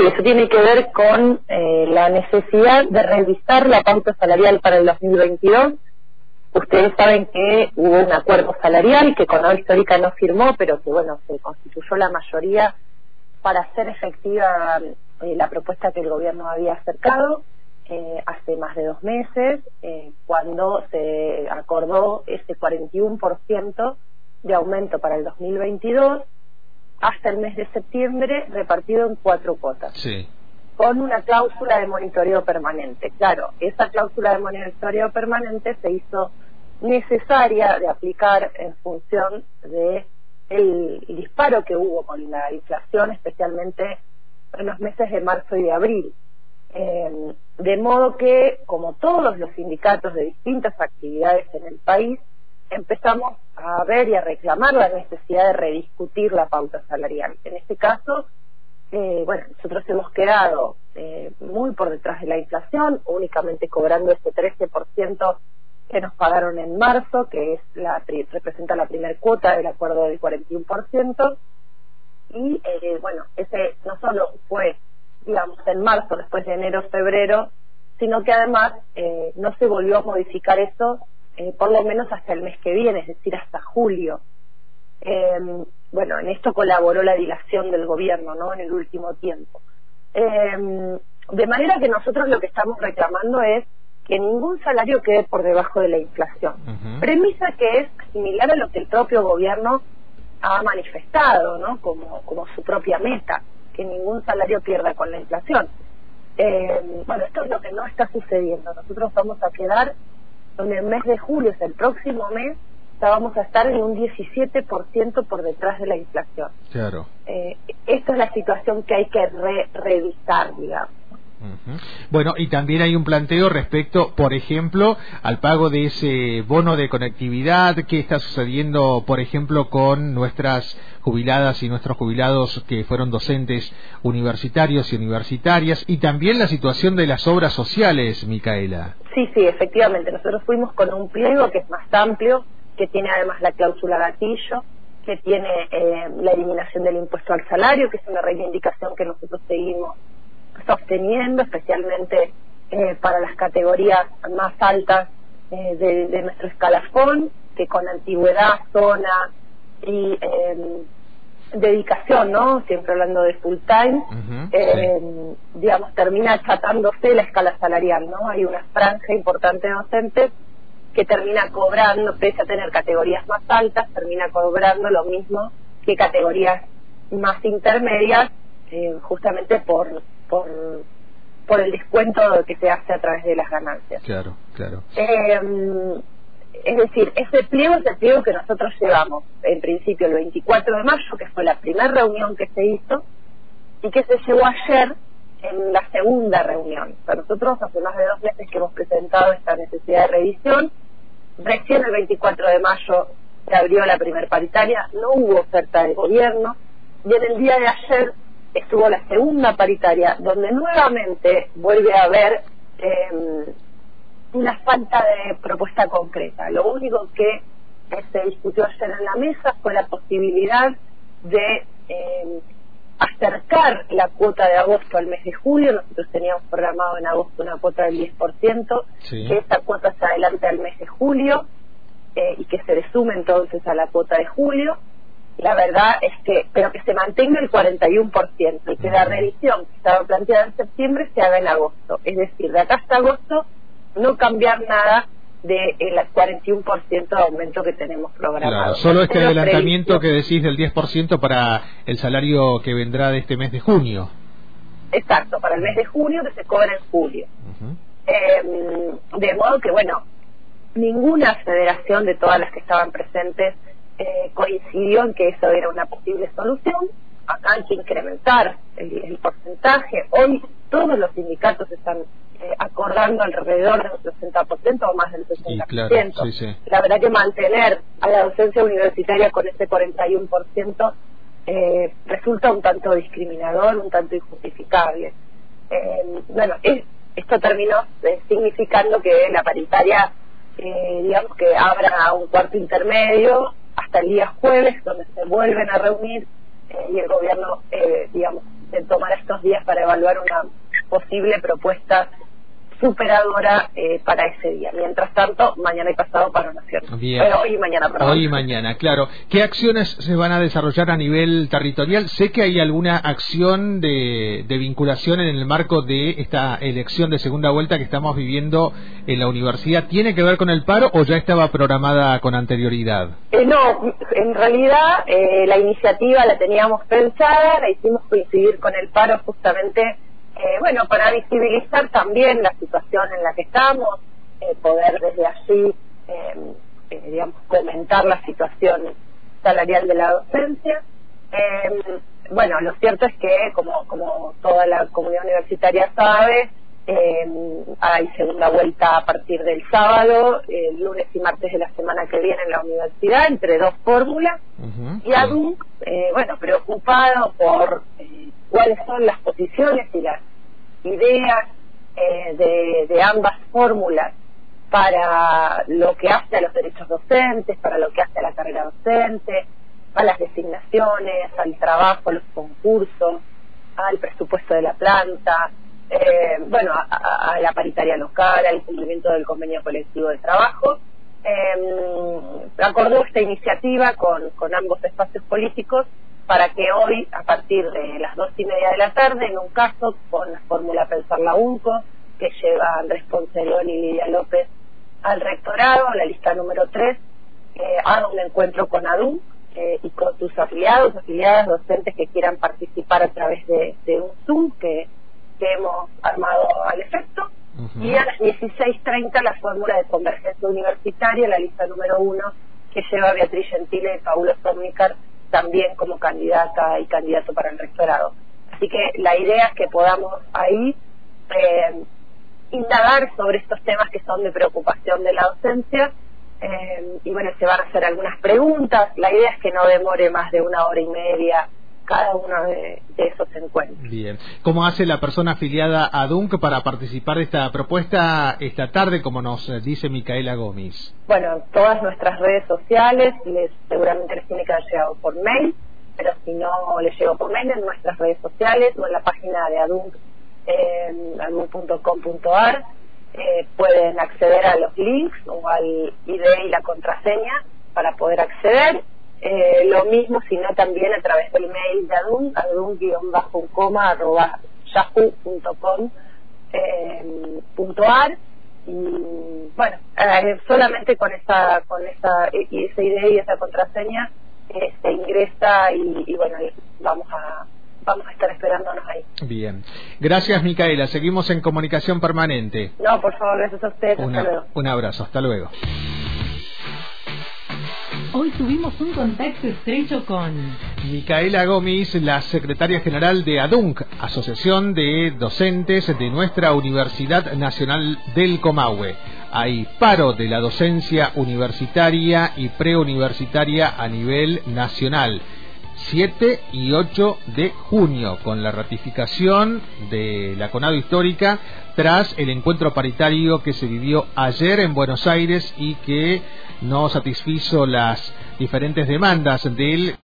Sí, eso tiene que ver con eh, la necesidad de revisar la pauta salarial para el 2022. Ustedes saben que hubo un acuerdo salarial que con Histórica no firmó, pero que bueno, se constituyó la mayoría para hacer efectiva eh, la propuesta que el gobierno había acercado eh, hace más de dos meses, eh, cuando se acordó ese 41% de aumento para el 2022 hasta el mes de septiembre repartido en cuatro cuotas. Con una cláusula de monitoreo permanente. Claro, esa cláusula de monitoreo permanente se hizo necesaria de aplicar en función de el disparo que hubo con la inflación, especialmente en los meses de marzo y de abril. Eh, de modo que, como todos los sindicatos de distintas actividades en el país, empezamos a ver y a reclamar la necesidad de rediscutir la pauta salarial. En este caso, eh, bueno, nosotros hemos quedado eh, muy por detrás de la inflación, únicamente cobrando ese 13% que nos pagaron en marzo, que es la representa la primera cuota del acuerdo del 41%, y eh, bueno, ese no solo fue, digamos, en marzo, después de enero, febrero, sino que además eh, no se volvió a modificar eso eh, por lo menos hasta el mes que viene, es decir, hasta julio. Em, bueno, en esto colaboró la dilación del gobierno, ¿no? En el último tiempo. Em, de manera que nosotros lo que estamos reclamando es que ningún salario quede por debajo de la inflación. Premisa que es similar a lo que el propio gobierno ha manifestado, ¿no? Como, como su propia meta, que ningún salario pierda con la inflación. Eh, bueno, esto es lo que no está sucediendo. Nosotros vamos a quedar en el mes de julio, es el próximo mes, ya vamos a estar en un 17% por detrás de la inflación. Claro. Eh, esta es la situación que hay que revisar, digamos. Bueno, y también hay un planteo respecto, por ejemplo, al pago de ese bono de conectividad, qué está sucediendo, por ejemplo, con nuestras jubiladas y nuestros jubilados que fueron docentes universitarios y universitarias, y también la situación de las obras sociales, Micaela. Sí, sí, efectivamente. Nosotros fuimos con un pliego que es más amplio, que tiene además la cláusula gatillo, que tiene eh, la eliminación del impuesto al salario, que es una reivindicación que nosotros seguimos sosteniendo, especialmente eh, para las categorías más altas eh, de, nuestro escalafón, que con antigüedad, zona y em, dedicación, ¿no? Siempre hablando de full time, em, digamos, termina achatándose la escala salarial, ¿no? Hay una franja importante de docentes que termina cobrando, pese a tener categorías más altas, termina cobrando lo mismo que categorías más intermedias, eh, justamente por por, por el descuento que se hace a través de las ganancias. Claro, claro. Eh, es decir, ese pliego es el pliego que nosotros llevamos, en principio el 24 de mayo, que fue la primera reunión que se hizo, y que se llevó ayer en la segunda reunión. O nosotros hace más de dos meses que hemos presentado esta necesidad de revisión, recién el 24 de mayo se abrió la primer paritaria, no hubo oferta del gobierno, y en el día de ayer estuvo la segunda paritaria, donde nuevamente vuelve a haber em, una falta de propuesta concreta. Lo único que se discutió ayer en la mesa fue la posibilidad de em, acercar la cuota de agosto al mes de julio. Nosotros teníamos programado en agosto una cuota del 10%, que esa cuota se adelante al mes de julio eh, y que se le sume entonces a la cuota de julio la verdad es que, pero que se mantenga el 41% y que la revisión que estaba planteada en septiembre se haga en agosto. Es decir, de acá hasta agosto no cambiar nada del de 41% de aumento que tenemos programado. Claro, solo este adelantamiento que decís del 10% para el salario que vendrá de este mes de junio. Exacto, para el mes de junio que se cobra en julio. Em, de modo que, bueno, ninguna federación de todas las que estaban presentes eh, coincidió en que eso era una posible solución. Acá hay que incrementar el, porcentaje. Hoy todos los sindicatos están eh, acordando alrededor del 60% o más del 60%. La verdad que mantener a la docencia universitaria con ese 41% eh, resulta un tanto discriminador, un tanto injustificable. Eh, bueno, esto terminó significando que la paritaria, digamos que abra un cuarto intermedio hasta el día jueves, donde se vuelven a reunir eh, y el gobierno, eh, digamos, se tomará estos días para evaluar una posible propuesta superadora eh, para ese día. Mientras tanto, mañana y pasado para Nación. Bien. hoy y mañana, perdón. Hoy y mañana, claro. ¿Qué acciones se van a desarrollar a nivel territorial? Sé que hay alguna acción de, vinculación en el marco de esta elección de segunda vuelta que estamos viviendo en la universidad. ¿Tiene que ver con el paro o ya estaba programada con anterioridad? Eh, no, en realidad eh, la iniciativa la teníamos pensada, la hicimos coincidir con el paro justamente eh, bueno, para visibilizar también la situación en la que estamos, eh, poder desde allí, eh, digamos, comentar la situación salarial de la docencia. bueno, lo cierto es que, como, como toda la comunidad universitaria sabe, hay segunda vuelta a partir del sábado, el lunes y martes de la semana que viene en la universidad, entre dos fórmulas. Y aún, bueno, preocupado por cuáles son las posiciones y las ideas eh, de, ambas fórmulas para lo que hace a los derechos docentes, para lo que hace a la carrera docente, a las designaciones, al trabajo, a los concursos, al presupuesto de la planta, eh, bueno, a, la paritaria local, al cumplimiento del convenio colectivo de trabajo. Eh, acordó esta iniciativa con ambos espacios políticos para que hoy, a partir de las dos y media de la tarde, en un caso con la fórmula Pensar la UNCO, que lleva Andrés Poncelón y Lidia López al rectorado, la lista número 3, eh, haga un encuentro con ADUM eh, y con sus afiliados, afiliadas, docentes que quieran participar a través de, un Zoom que, hemos armado al efecto. Y a las 16.30 la fórmula de convergencia universitaria, la lista número 1, que lleva Beatriz Gentile y Paulo Zornicar también como candidata y candidato para el rectorado. Así que la idea es que podamos ahí eh, indagar sobre estos temas que son de preocupación de la docencia eh, y bueno, se van a hacer algunas preguntas. La idea es que no demore más de una hora y media cada uno de, esos encuentros. Bien. ¿Cómo hace la persona afiliada a DUNC para participar de esta propuesta esta tarde, como nos dice Micaela Gómez? Bueno, todas nuestras redes sociales, les, seguramente les tiene que haber llegado por mail, pero si no les llegó por mail en nuestras redes sociales o en la página de ADUNC, eh, adunc.com.ar, eh, pueden acceder a los links o al ID y la contraseña para poder acceder eh, lo mismo, sino también a través del mail de adun, adun-coma arroba yahoo.com eh, y bueno, eh, solamente con esa con esa y esa idea y esa contraseña se este, ingresa y, y bueno vamos a vamos a estar esperándonos ahí. Bien. Gracias, Micaela. Seguimos en comunicación permanente. No, por favor, gracias a ustedes. hasta luego. Un abrazo. Hasta luego. Hoy tuvimos un contacto estrecho con Micaela Gómez, la secretaria general de ADUNC, Asociación de Docentes de nuestra Universidad Nacional del Comahue. Hay paro de la docencia universitaria y preuniversitaria a nivel nacional. 7 y 8 de junio, con la ratificación de la CONADO histórica tras el encuentro paritario que se vivió ayer en Buenos Aires y que no satisfizo las diferentes demandas del